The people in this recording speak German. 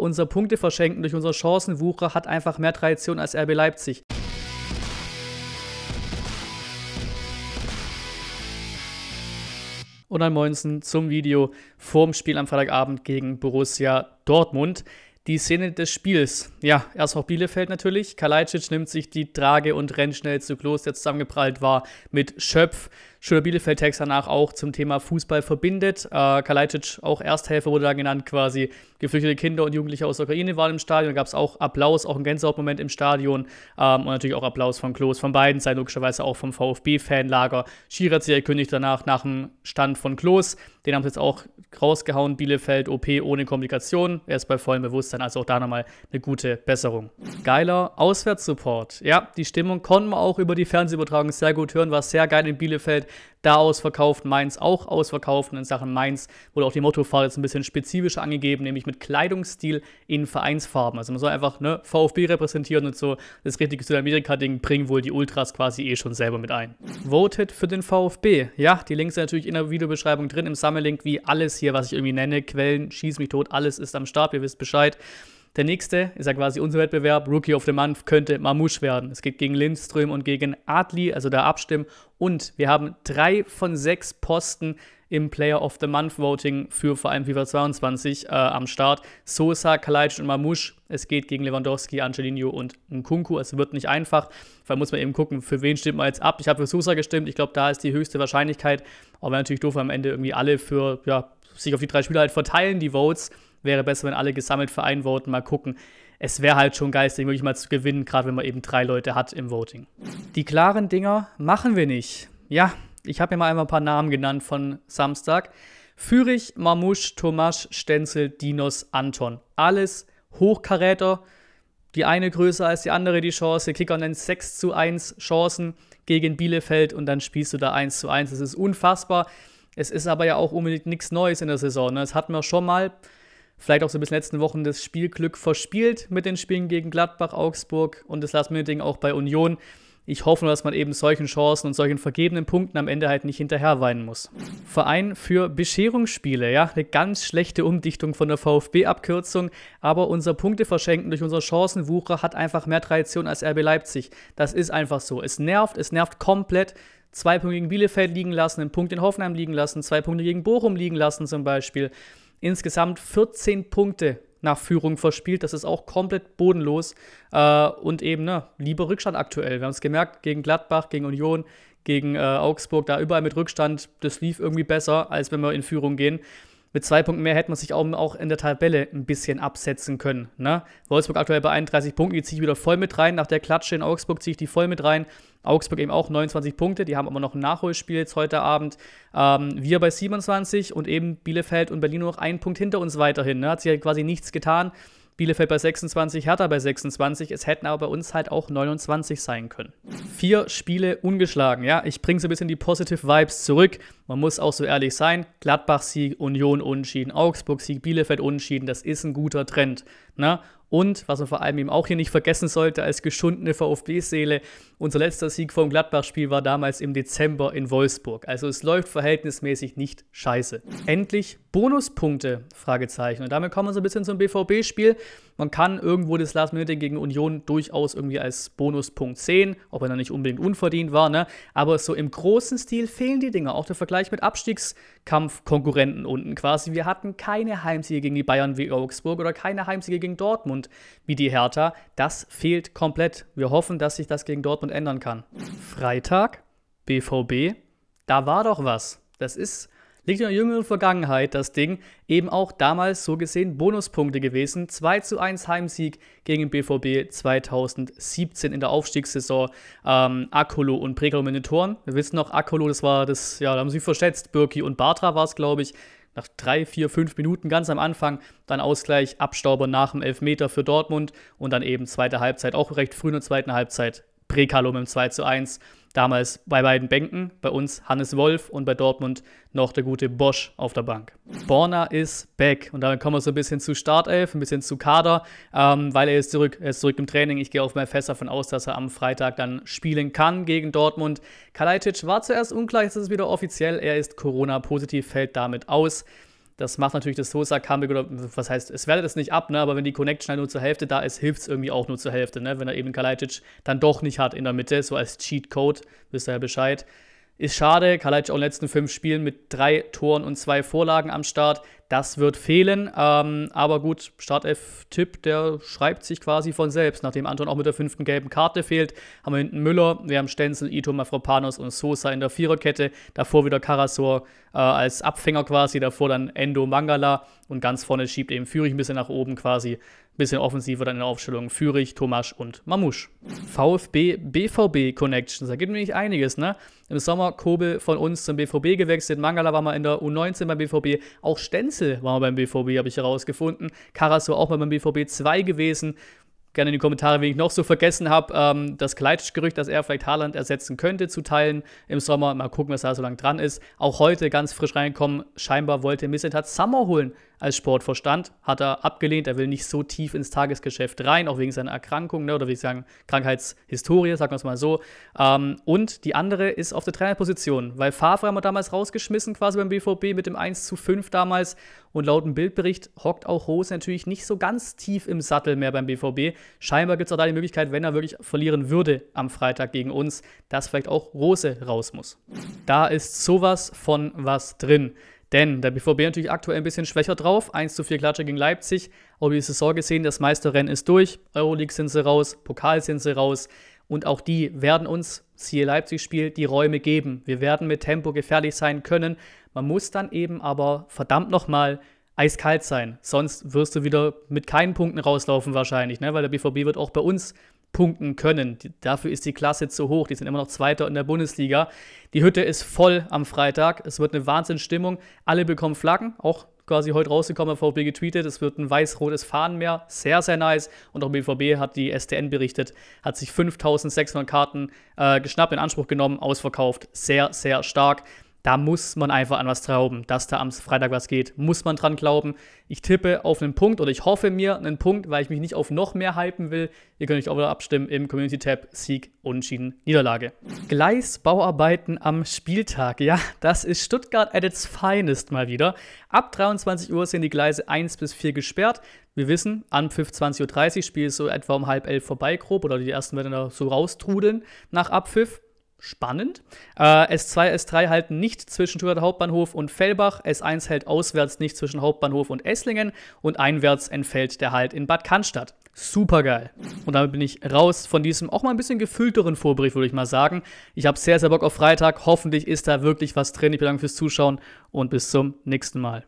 Unser Punkteverschenken durch unsere Chancenwucher hat einfach mehr Tradition als RB Leipzig. Und dann Moinsen zum Video vorm Spiel am Freitagabend gegen Borussia Dortmund. Die Szene des Spiels. Ja, erst auch Bielefeld natürlich. Kalajdzic nimmt sich die Trage und rennt schnell zu Klos, der zusammengeprallt war mit Schöpf. Schöner Bielefeld-Text danach auch zum Thema Fußball verbindet. Äh, Kalajdzic, auch Ersthelfer wurde da genannt quasi. Geflüchtete Kinder und Jugendliche aus der Ukraine waren im Stadion. Da gab es auch Applaus, auch ein Gänsehautmoment im Stadion. Ähm, und natürlich auch Applaus von Klos, von beiden Seiten, logischerweise auch vom VfB-Fanlager. Schierazzi kündigt danach nach dem Stand von Klos. Den haben sie jetzt auch rausgehauen. Bielefeld, OP ohne Komplikation. Er ist bei vollem Bewusstsein, also auch da nochmal eine gute Besserung. Geiler Auswärtssupport. Ja, die Stimmung konnten wir auch über die Fernsehübertragung sehr gut hören. War sehr geil in Bielefeld da ausverkauft, Mainz auch ausverkauft. Und in Sachen Mainz wurde auch die Mottofahrt jetzt ein bisschen spezifischer angegeben, nämlich mit Kleidungsstil in Vereinsfarben. Also man soll einfach ne, VfB repräsentieren und so das richtige Südamerika-Ding bringen wohl die Ultras quasi eh schon selber mit ein. Voted für den VfB. Ja, die Links sind natürlich in der Videobeschreibung drin, im Sammelink, wie alles hier, was ich irgendwie nenne, Quellen, schieß mich tot, alles ist am Start, ihr wisst Bescheid. Der nächste ist ja quasi unser Wettbewerb. Rookie of the Month könnte Mamouche werden. Es geht gegen Lindström und gegen Adli, also da abstimmen. Und wir haben drei von sechs Posten im Player of the Month Voting für vor allem FIFA 22 äh, am Start. Sosa, Kalajdzic und Mamouche. Es geht gegen Lewandowski, Angelino und Nkunku. Es wird nicht einfach. Weil muss man eben gucken, für wen stimmt man jetzt ab. Ich habe für Sosa gestimmt. Ich glaube, da ist die höchste Wahrscheinlichkeit. Aber natürlich doof am Ende irgendwie alle für, ja, sich auf die drei Spieler halt verteilen, die Votes. Wäre besser, wenn alle gesammelt für einen voten. Mal gucken. Es wäre halt schon geistig, wirklich mal zu gewinnen, gerade wenn man eben drei Leute hat im Voting. Die klaren Dinger machen wir nicht. Ja, ich habe ja mal einmal ein paar Namen genannt von Samstag. Fürich, Marmusch, Tomasch, Stenzel, Dinos, Anton. Alles Hochkaräter. Die eine größer als die andere die Chance. Kicker nennt 6 zu 1 Chancen gegen Bielefeld und dann spielst du da 1 zu 1. Das ist unfassbar. Es ist aber ja auch unbedingt nichts Neues in der Saison. Ne? Das hatten wir schon mal vielleicht auch so bis letzten Wochen das Spielglück verspielt mit den Spielen gegen Gladbach, Augsburg und das Last-Minute-Ding auch bei Union. Ich hoffe nur, dass man eben solchen Chancen und solchen vergebenen Punkten am Ende halt nicht hinterherweinen muss. Verein für Bescherungsspiele, ja, eine ganz schlechte Umdichtung von der VfB-Abkürzung, aber unser Punkteverschenken durch unsere Chancenwucher hat einfach mehr Tradition als RB Leipzig. Das ist einfach so. Es nervt, es nervt komplett. Zwei Punkte gegen Bielefeld liegen lassen, einen Punkt in Hoffenheim liegen lassen, zwei Punkte gegen Bochum liegen lassen zum Beispiel insgesamt 14 Punkte nach Führung verspielt. Das ist auch komplett bodenlos. Äh, und eben, ne, lieber Rückstand aktuell. Wir haben es gemerkt, gegen Gladbach, gegen Union, gegen äh, Augsburg, da überall mit Rückstand. Das lief irgendwie besser, als wenn wir in Führung gehen. Mit zwei Punkten mehr hätte man sich auch, in der Tabelle ein bisschen absetzen können. Ne? Wolfsburg aktuell bei 31 Punkten, die ziehe ich wieder voll mit rein. Nach der Klatsche in Augsburg ziehe ich die voll mit rein. Augsburg eben auch 29 Punkte, die haben aber noch ein Nachholspiel jetzt heute Abend. Ähm, wir bei 27 und eben Bielefeld und Berlin nur noch einen Punkt hinter uns weiterhin. Ne? Hat sich ja quasi nichts getan. Bielefeld bei 26, Hertha bei 26. Es hätten aber bei uns halt auch 29 sein können. Vier Spiele ungeschlagen. Ja, ich bringe so ein bisschen die Positive Vibes zurück. Man muss auch so ehrlich sein. Gladbach-Sieg, Union unschieden, Augsburg-Sieg, Bielefeld unschieden. Das ist ein guter Trend. Ne? Und was man vor allem eben auch hier nicht vergessen sollte, als geschundene VfB-Seele, unser letzter Sieg vom Gladbach-Spiel war damals im Dezember in Wolfsburg. Also es läuft verhältnismäßig nicht scheiße. Endlich Bonuspunkte? Fragezeichen. Und damit kommen wir so ein bisschen zum BVB-Spiel. Man kann irgendwo das Last Minute gegen Union durchaus irgendwie als Bonuspunkt sehen, ob er dann nicht unbedingt unverdient war, ne? Aber so im großen Stil fehlen die Dinger. Auch der Vergleich mit Abstiegskampfkonkurrenten unten quasi. Wir hatten keine Heimsiege gegen die Bayern wie Augsburg oder keine Heimsiege gegen Dortmund wie die Hertha. Das fehlt komplett. Wir hoffen, dass sich das gegen Dortmund ändern kann. Freitag, BVB, da war doch was. Das ist Liegt in der jüngeren Vergangenheit das Ding, eben auch damals so gesehen Bonuspunkte gewesen. 2 zu 1 Heimsieg gegen BVB 2017 in der Aufstiegssaison. Ähm, Akolo und Prekalo mit den Toren. Wir wissen noch, Akolo, das war das, ja, da haben sie verschätzt. Birki und Bartra war es, glaube ich. Nach drei, vier, fünf Minuten ganz am Anfang, dann Ausgleich, Abstauber nach dem Elfmeter für Dortmund und dann eben zweite Halbzeit, auch recht früh in der zweiten Halbzeit, Prekalo mit dem 2 zu 1. Damals bei beiden Bänken, bei uns Hannes Wolf und bei Dortmund noch der gute Bosch auf der Bank. Borna ist back und damit kommen wir so ein bisschen zu Startelf, ein bisschen zu Kader, ähm, weil er ist zurück, er ist zurück im Training. Ich gehe auf mal fest davon aus, dass er am Freitag dann spielen kann gegen Dortmund. Kalajdzic war zuerst unklar, jetzt ist es wieder offiziell, er ist Corona-positiv, fällt damit aus. Das macht natürlich das Sosa-Comeback oder was heißt, es wertet es nicht ab, ne? aber wenn die Connection halt nur zur Hälfte da ist, hilft es irgendwie auch nur zur Hälfte, ne? wenn er eben Kalajdzic dann doch nicht hat in der Mitte, so als Cheat-Code, wisst ihr ja Bescheid. Ist schade, Kalajdzic auch in den letzten fünf Spielen mit drei Toren und zwei Vorlagen am Start. Das wird fehlen. Ähm, aber gut, Startelf-Tipp, der schreibt sich quasi von selbst. Nachdem Anton auch mit der fünften gelben Karte fehlt, haben wir hinten Müller, wir haben Stenzel, Ito, Mafropanos und Sosa in der Viererkette. Davor wieder Karasor äh, als Abfänger quasi. Davor dann Endo, Mangala. Und ganz vorne schiebt eben Führig ein bisschen nach oben quasi bisschen offensiver dann in der Aufstellung. Fürich, Tomasch und Mamouche. VfB, BVB Connections. Da gibt nämlich einiges, ne? Im Sommer Kobel von uns zum BVB gewechselt. Mangala war mal in der U19 beim BVB. Auch Stenzel war mal beim BVB, habe ich herausgefunden. Karasu auch mal beim BVB 2 gewesen gerne in die Kommentare, wenn ich noch so vergessen habe, ähm, das Kleitsch-Gerücht, dass er vielleicht Haaland ersetzen könnte, zu teilen im Sommer. Mal gucken, was da so lange dran ist. Auch heute ganz frisch reinkommen. Scheinbar wollte Missetat Summer holen als Sportvorstand. Hat er abgelehnt. Er will nicht so tief ins Tagesgeschäft rein, auch wegen seiner Erkrankung ne, oder wie ich sagen, Krankheitshistorie, sagen wir es mal so. Ähm, und die andere ist auf der Trainerposition, weil Favre haben wir damals rausgeschmissen, quasi beim BVB mit dem 1 zu 5 damals. Und laut dem Bildbericht hockt auch Rose natürlich nicht so ganz tief im Sattel mehr beim BVB. Scheinbar gibt es auch da die Möglichkeit, wenn er wirklich verlieren würde am Freitag gegen uns, dass vielleicht auch Rose raus muss. Da ist sowas von was drin. Denn der BVB natürlich aktuell ein bisschen schwächer drauf. 1 zu 4 Klatsche gegen Leipzig. Aber die Saison gesehen, das Meisterrennen ist durch. Euroleague sind sie raus, Pokal sind sie raus. Und auch die werden uns, siehe Leipzig-Spiel, die Räume geben. Wir werden mit Tempo gefährlich sein können. Man muss dann eben aber verdammt nochmal eiskalt sein. Sonst wirst du wieder mit keinen Punkten rauslaufen wahrscheinlich, ne? weil der BVB wird auch bei uns punkten können. Dafür ist die Klasse zu hoch. Die sind immer noch Zweiter in der Bundesliga. Die Hütte ist voll am Freitag. Es wird eine Wahnsinnsstimmung. Alle bekommen Flaggen, auch quasi heute rausgekommen, VfB getweetet. Es wird ein weiß-rotes Fahnenmeer. Sehr, sehr nice. Und auch BVB hat die STN berichtet, hat sich 5600 Karten äh, geschnappt, in Anspruch genommen, ausverkauft. Sehr, sehr stark. Da muss man einfach an was glauben, dass da am Freitag was geht. Muss man dran glauben. Ich tippe auf einen Punkt oder ich hoffe mir einen Punkt, weil ich mich nicht auf noch mehr hypen will. Ihr könnt euch auch wieder abstimmen im Community-Tab Sieg, Unentschieden, Niederlage. Gleisbauarbeiten am Spieltag. Ja, das ist Stuttgart at its finest mal wieder. Ab 23 Uhr sind die Gleise 1 bis 4 gesperrt. Wir wissen, Anpfiff 20.30 Uhr, Spiel ist so etwa um halb elf vorbei, grob, oder die ersten werden da so raustrudeln nach Abpfiff spannend. Äh, S2, S3 halten nicht zwischen Stuttgart Hauptbahnhof und Fellbach. S1 hält auswärts nicht zwischen Hauptbahnhof und Esslingen. Und einwärts entfällt der Halt in Bad Cannstatt. Super geil. Und damit bin ich raus von diesem auch mal ein bisschen gefüllteren Vorbericht, würde ich mal sagen. Ich habe sehr, sehr Bock auf Freitag. Hoffentlich ist da wirklich was drin. Ich bedanke fürs Zuschauen und bis zum nächsten Mal.